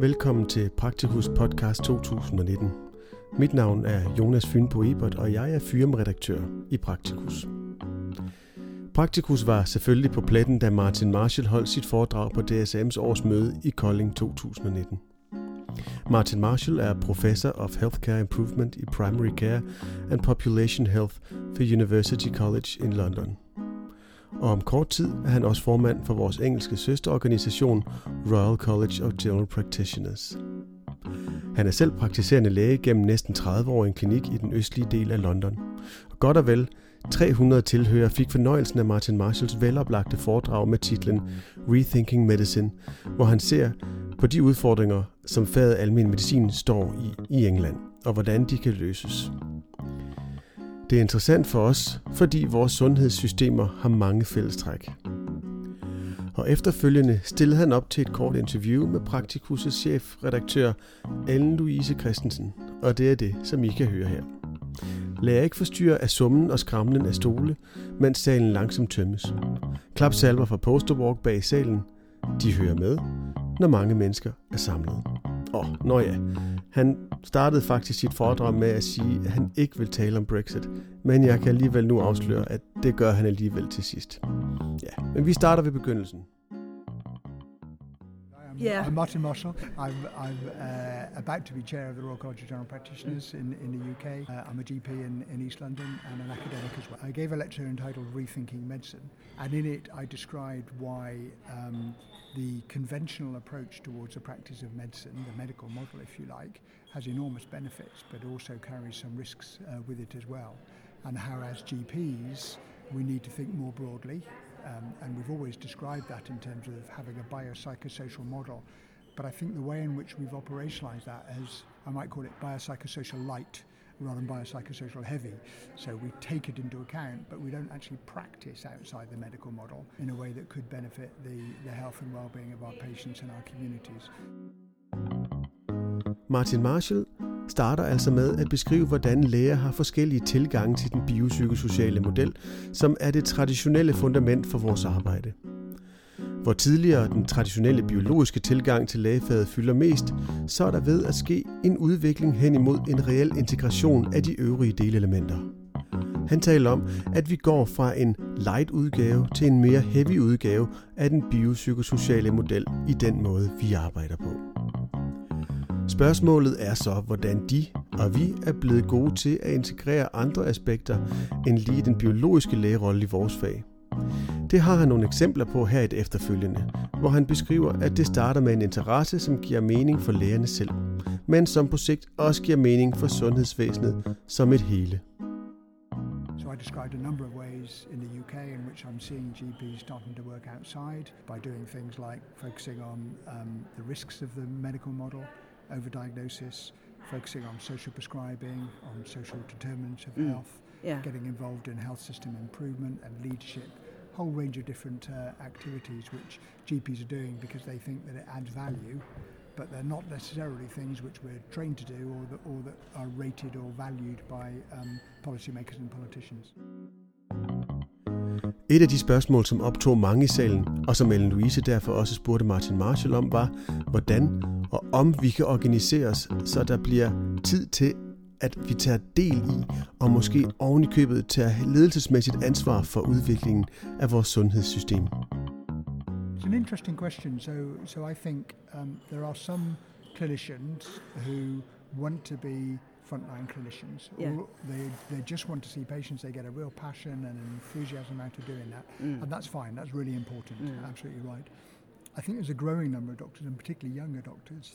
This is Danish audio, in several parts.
Velkommen til Praktikus Podcast 2019. Mit navn er Jonas Fynbo Ebert, og jeg er firmaredaktør i Praktikus. Praktikus var selvfølgelig på pletten, da Martin Marshall holdt sit foredrag på DSM's årsmøde i Kolding 2019. Martin Marshall er professor of Healthcare Improvement i Primary Care and Population Health ved University College in London. Og om kort tid er han også formand for vores engelske søsterorganisation Royal College of General Practitioners. Han er selv praktiserende læge gennem næsten 30 år i en klinik i den østlige del af London. Og godt og vel 300 tilhører fik fornøjelsen af Martin Marshalls veloplagte foredrag med titlen Rethinking Medicine, hvor han ser på de udfordringer, som faget almen medicin står i i England, og hvordan de kan løses. Det er interessant for os, fordi vores sundhedssystemer har mange fællestræk. Og efterfølgende stillede han op til et kort interview med Praktikus' chefredaktør Ellen Louise Christensen, og det er det, som I kan høre her. Lad jer ikke forstyrre af summen og skramlen af stole, mens salen langsomt tømmes. Klap salver fra posterwalk bag salen. De hører med, når mange mennesker er samlet. Og nå ja, han startede faktisk sit foredrag med at sige, at han ikke vil tale om Brexit, men jeg kan alligevel nu afsløre, at det gør han alligevel til sidst. Ja, men vi starter ved begyndelsen. Yeah. I'm Martin Marshall. I'm, I'm uh, about to be chair of the Royal College of General Practitioners in, in the UK. Uh, I'm a GP in, in East London and an academic as well. I gave a lecture entitled Rethinking Medicine, and in it I described why um, the conventional approach towards the practice of medicine, the medical model, if you like, has enormous benefits, but also carries some risks uh, with it as well. And how, as GPs, we need to think more broadly um, and we've always described that in terms of having a biopsychosocial model. But I think the way in which we've operationalized that as I might call it biopsychosocial light rather than biopsychosocial heavy. So we take it into account, but we don't actually practice outside the medical model in a way that could benefit the, the health and well-being of our patients and our communities. Martin Marshall starter altså med at beskrive, hvordan læger har forskellige tilgange til den biopsykosociale model, som er det traditionelle fundament for vores arbejde. Hvor tidligere den traditionelle biologiske tilgang til lægefaget fylder mest, så er der ved at ske en udvikling hen imod en reel integration af de øvrige delelementer. Han taler om, at vi går fra en light udgave til en mere heavy udgave af den biopsykosociale model i den måde, vi arbejder på. Spørgsmålet er så, hvordan de og vi er blevet gode til at integrere andre aspekter end lige den biologiske lægerolle i vores fag. Det har han nogle eksempler på her i det efterfølgende, hvor han beskriver, at det starter med en interesse, som giver mening for lægerne selv, men som på sigt også giver mening for sundhedsvæsenet som et hele. So I described a number of ways in the UK in which I'm seeing GPs starting to work outside by doing things like focusing on um, the risks of the medical model, overdiagnosis, focusing on social prescribing, on social determinants of mm. health, yeah. getting involved in health system improvement and leadership, whole range of different uh, activities which GPs are doing because they think that it adds value, but they're not necessarily things which we're trained to do or that, or that are rated or valued by um, policymakers and politicians. Et af de spørgsmål, som optog mange i salen, og som Ellen Louise derfor også spurgte Martin Marshall om, var, hvordan og om vi kan organisere os, så der bliver tid til, at vi tager del i, og måske oven i købet tager ledelsesmæssigt ansvar for udviklingen af vores sundhedssystem. It's an interesting question. So, so I think um, there are some clinicians who want to be frontline clinicians. Yeah. They, they just want to see patients. They get a real passion and an enthusiasm out of doing that. Mm. And that's fine. That's really important. Mm. Absolutely right. I think there's a growing number of doctors, and particularly younger doctors,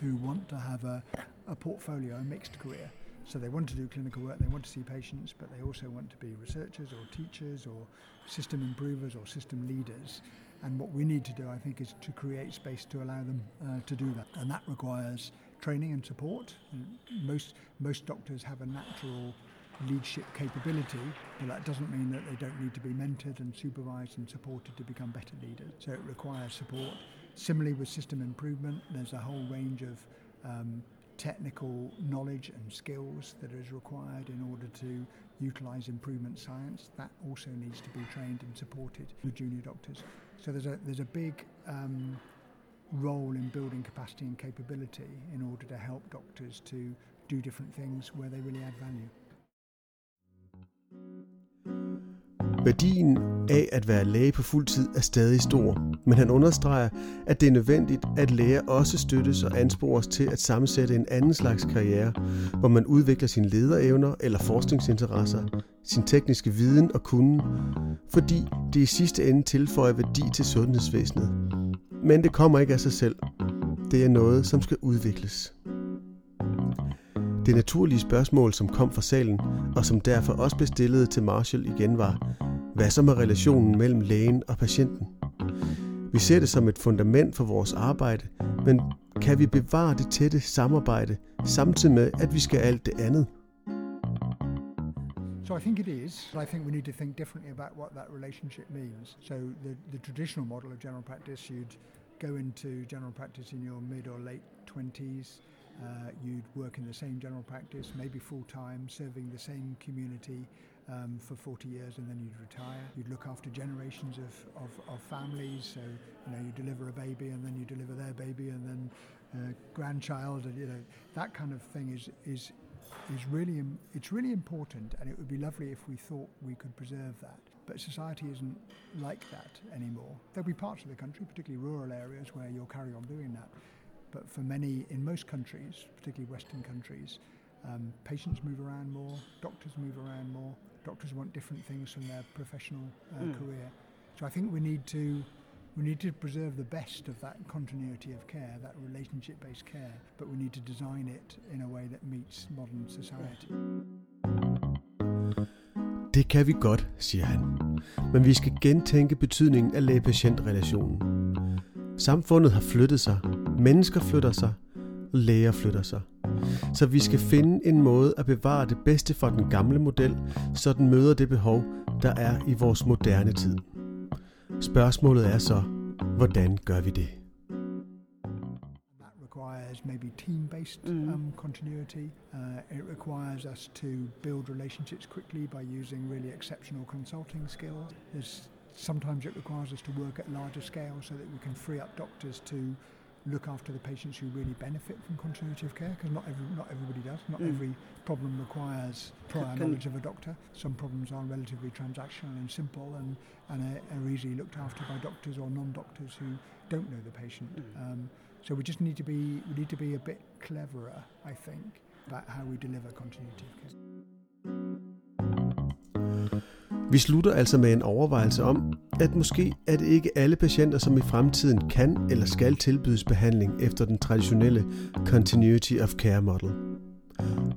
who want to have a, a portfolio, a mixed career. So they want to do clinical work, they want to see patients, but they also want to be researchers or teachers or system improvers or system leaders. And what we need to do, I think, is to create space to allow them uh, to do that. And that requires training and support. And most most doctors have a natural leadership capability, but that doesn't mean that they don't need to be mentored and supervised and supported to become better leaders. So it requires support. Similarly, with system improvement, there's a whole range of um, technical knowledge and skills that is required in order to utilize improvement science. That also needs to be trained and supported with junior doctors. So there's a there's a big um, role in building capacity and capability in order to help doctors to do different things where they really add value. Værdien af at være læge på fuld tid er stadig stor, men han understreger, at det er nødvendigt, at læger også støttes og anspores til at sammensætte en anden slags karriere, hvor man udvikler sine lederevner eller forskningsinteresser, sin tekniske viden og kunden, fordi det i sidste ende tilføjer værdi til sundhedsvæsenet. Men det kommer ikke af sig selv. Det er noget, som skal udvikles. Det naturlige spørgsmål, som kom fra salen, og som derfor også blev stillet til Marshall igen var, hvad så med relationen mellem lægen og patienten? Vi ser det som et fundament for vores arbejde, men kan vi bevare det tætte samarbejde, samtidig med, at vi skal alt det andet? So I think it is. I think we need to think differently about what that relationship means. So the, the traditional model of general practice, you'd go into general practice in your mid or late 20s. Uh, you'd work in the same general practice, maybe full time, serving the same community um, for 40 years, and then you'd retire. You'd look after generations of, of, of, families. So you know, you deliver a baby, and then you deliver their baby, and then uh, grandchild, and you know that kind of thing is is is really it's really important, and it would be lovely if we thought we could preserve that. But society isn't like that anymore. There'll be parts of the country, particularly rural areas, where you'll carry on doing that. But for many, in most countries, particularly Western countries, um, patients move around more, doctors move around more. Doctors want different things from their professional uh, mm. career. So I think we need to we need to preserve the best of that continuity of care, that relationship-based care, but we need to design it in a way that meets modern society. Det kan vi godt, siger han. Men vi skal gentænke betydningen af læge-patient-relationen. Samfundet har flyttet sig, mennesker flytter sig, og læger flytter sig. Så vi skal finde en måde at bevare det bedste fra den gamle model, så den møder det behov, der er i vores moderne tid. Spørgsmålet er så, hvordan gør vi det? requires maybe team-based mm. um, continuity. Uh, it requires us to build relationships quickly by using really exceptional consulting skills. There's sometimes it requires us to work at larger scale so that we can free up doctors to look after the patients who really benefit from continuity of care because not every, not everybody does. Not mm. every problem requires prior knowledge of a doctor. Some problems are relatively transactional and simple and, and are, are easily looked after by doctors or non-doctors who don't know the patient. Mm. Um, so we just need to be we need to be a bit cleverer, I think, about how we deliver continuity of care. Vi slutter altså med en overvejelse om, at måske er det ikke alle patienter, som i fremtiden kan eller skal tilbydes behandling efter den traditionelle Continuity of Care Model.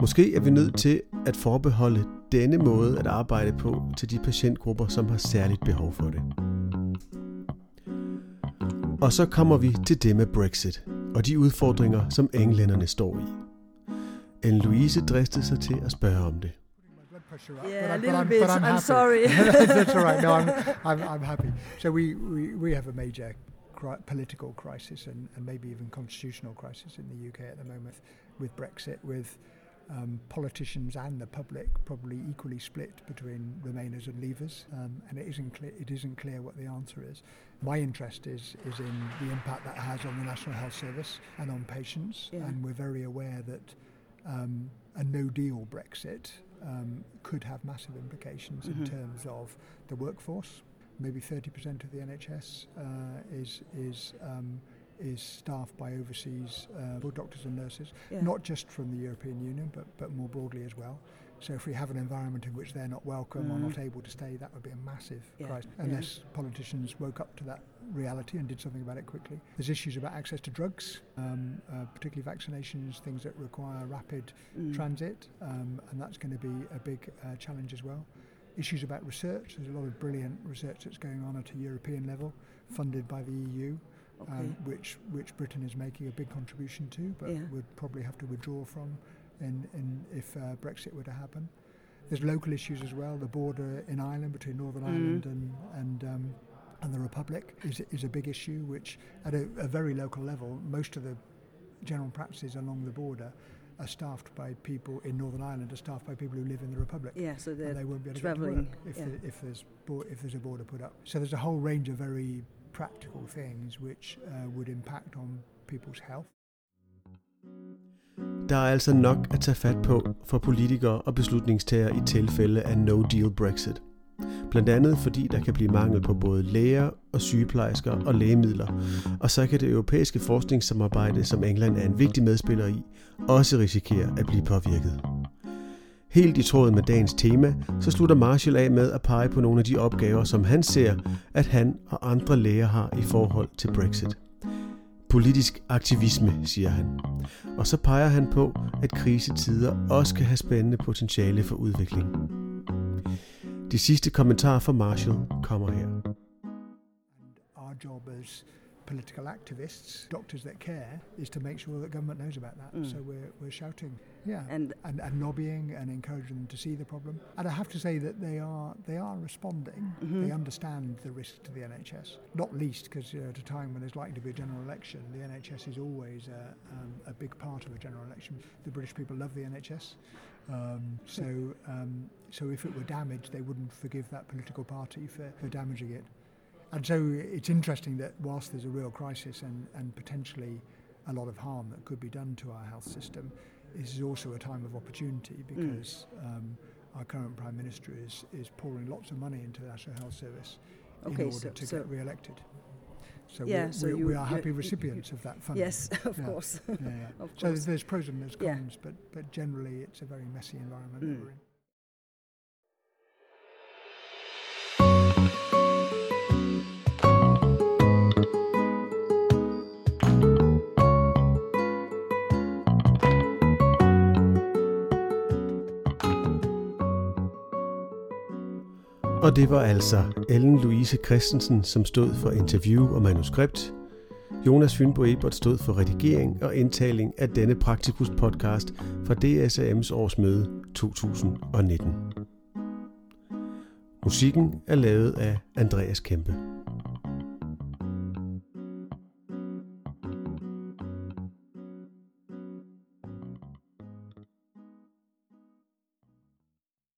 Måske er vi nødt til at forbeholde denne måde at arbejde på til de patientgrupper, som har særligt behov for det. Og så kommer vi til det med Brexit og de udfordringer, som englænderne står i. En Louise dristede sig til at spørge om det. Pressure up. Yeah, but, a I, little but I'm, bit. But I'm, I'm sorry. That's all right. No, I'm, I'm, I'm happy. So we, we, we have a major cri- political crisis and, and maybe even constitutional crisis in the UK at the moment with Brexit, with um, politicians and the public probably equally split between Remainers and Leavers, um, and it isn't clear. It isn't clear what the answer is. My interest is is in the impact that has on the National Health Service and on patients, Yeah. and we're very aware that um, a No Deal Brexit um, could have massive implications in terms of the workforce. Maybe 30% of the NHS uh, is is um, is staffed by overseas uh, doctors and nurses, Yeah. not just from the European Union, but but more broadly as well. So if we have an environment in which they're not welcome or not able to stay, that would be a massive Yeah, crisis. yeah. Unless politicians woke up to that reality and did something about it quickly. There's issues about access to drugs, um, uh, particularly vaccinations, things that require rapid Mm. transit, um, and that's going to be a big uh, challenge as well. Issues about research. There's a lot of brilliant research that's going on at a European level, funded by the EU, Okay. um, which which Britain is making a big contribution to, but Yeah. would probably have to withdraw from, in, in if uh, Brexit were to happen. There's local issues as well. The border in Ireland between Northern Mm. Ireland and and um, and the Republic is is a big issue, which at a, a very local level, most of the general practices along the border are staffed by people in Northern Ireland, are staffed by people who live in the Republic. Yeah, so they're they won't be able to get to work if, yeah. the, if there's bo- if there's a border put up. So there's a whole range of very practical things which uh, would impact on people's health. Der er altså nok at tage fat på for politikere og beslutningstagere i tilfælde af no-deal Brexit. Blandt andet fordi der kan blive mangel på både læger og sygeplejersker og lægemidler, og så kan det europæiske forskningssamarbejde, som England er en vigtig medspiller i, også risikere at blive påvirket. Helt i tråd med dagens tema, så slutter Marshall af med at pege på nogle af de opgaver, som han ser, at han og andre læger har i forhold til Brexit. Politisk aktivisme, siger han. Og så peger han på, at krisetider også kan have spændende potentiale for udvikling. De sidste kommentarer fra Marshall kommer her. Our job is political activists, doctors that care, is to make sure that government knows about that. Mm. So we're, we're shouting, yeah, and, and, and lobbying and encouraging them to see the problem. And I have to say that they are they are responding. Mm-hmm. They understand the risk to the NHS, not least because uh, at a time when there's likely to be a general election, the NHS is always a, um, a big part of a general election. The British people love the NHS. Um, so, um, so if it were damaged, they wouldn't forgive that political party for, for damaging it. And so it's interesting that whilst there's a real crisis and, and potentially a lot of harm that could be done to our health system, this is also a time of opportunity mm. because mm. um, our current Prime Minister is, is pouring lots of money into the National Health Service okay, in order so, to so get re-elected. So, yeah, we're, so we, you, we are happy recipients of that funding. Yes, of yeah. course. yeah, yeah. of so course. there's pros and there's cons, but, but generally it's a very messy environment mm. we're in. Og det var altså Ellen Louise Christensen, som stod for interview og manuskript. Jonas Fynbo Ebert stod for redigering og indtaling af denne Praktikus podcast fra DSAM's årsmøde 2019. Musikken er lavet af Andreas Kæmpe.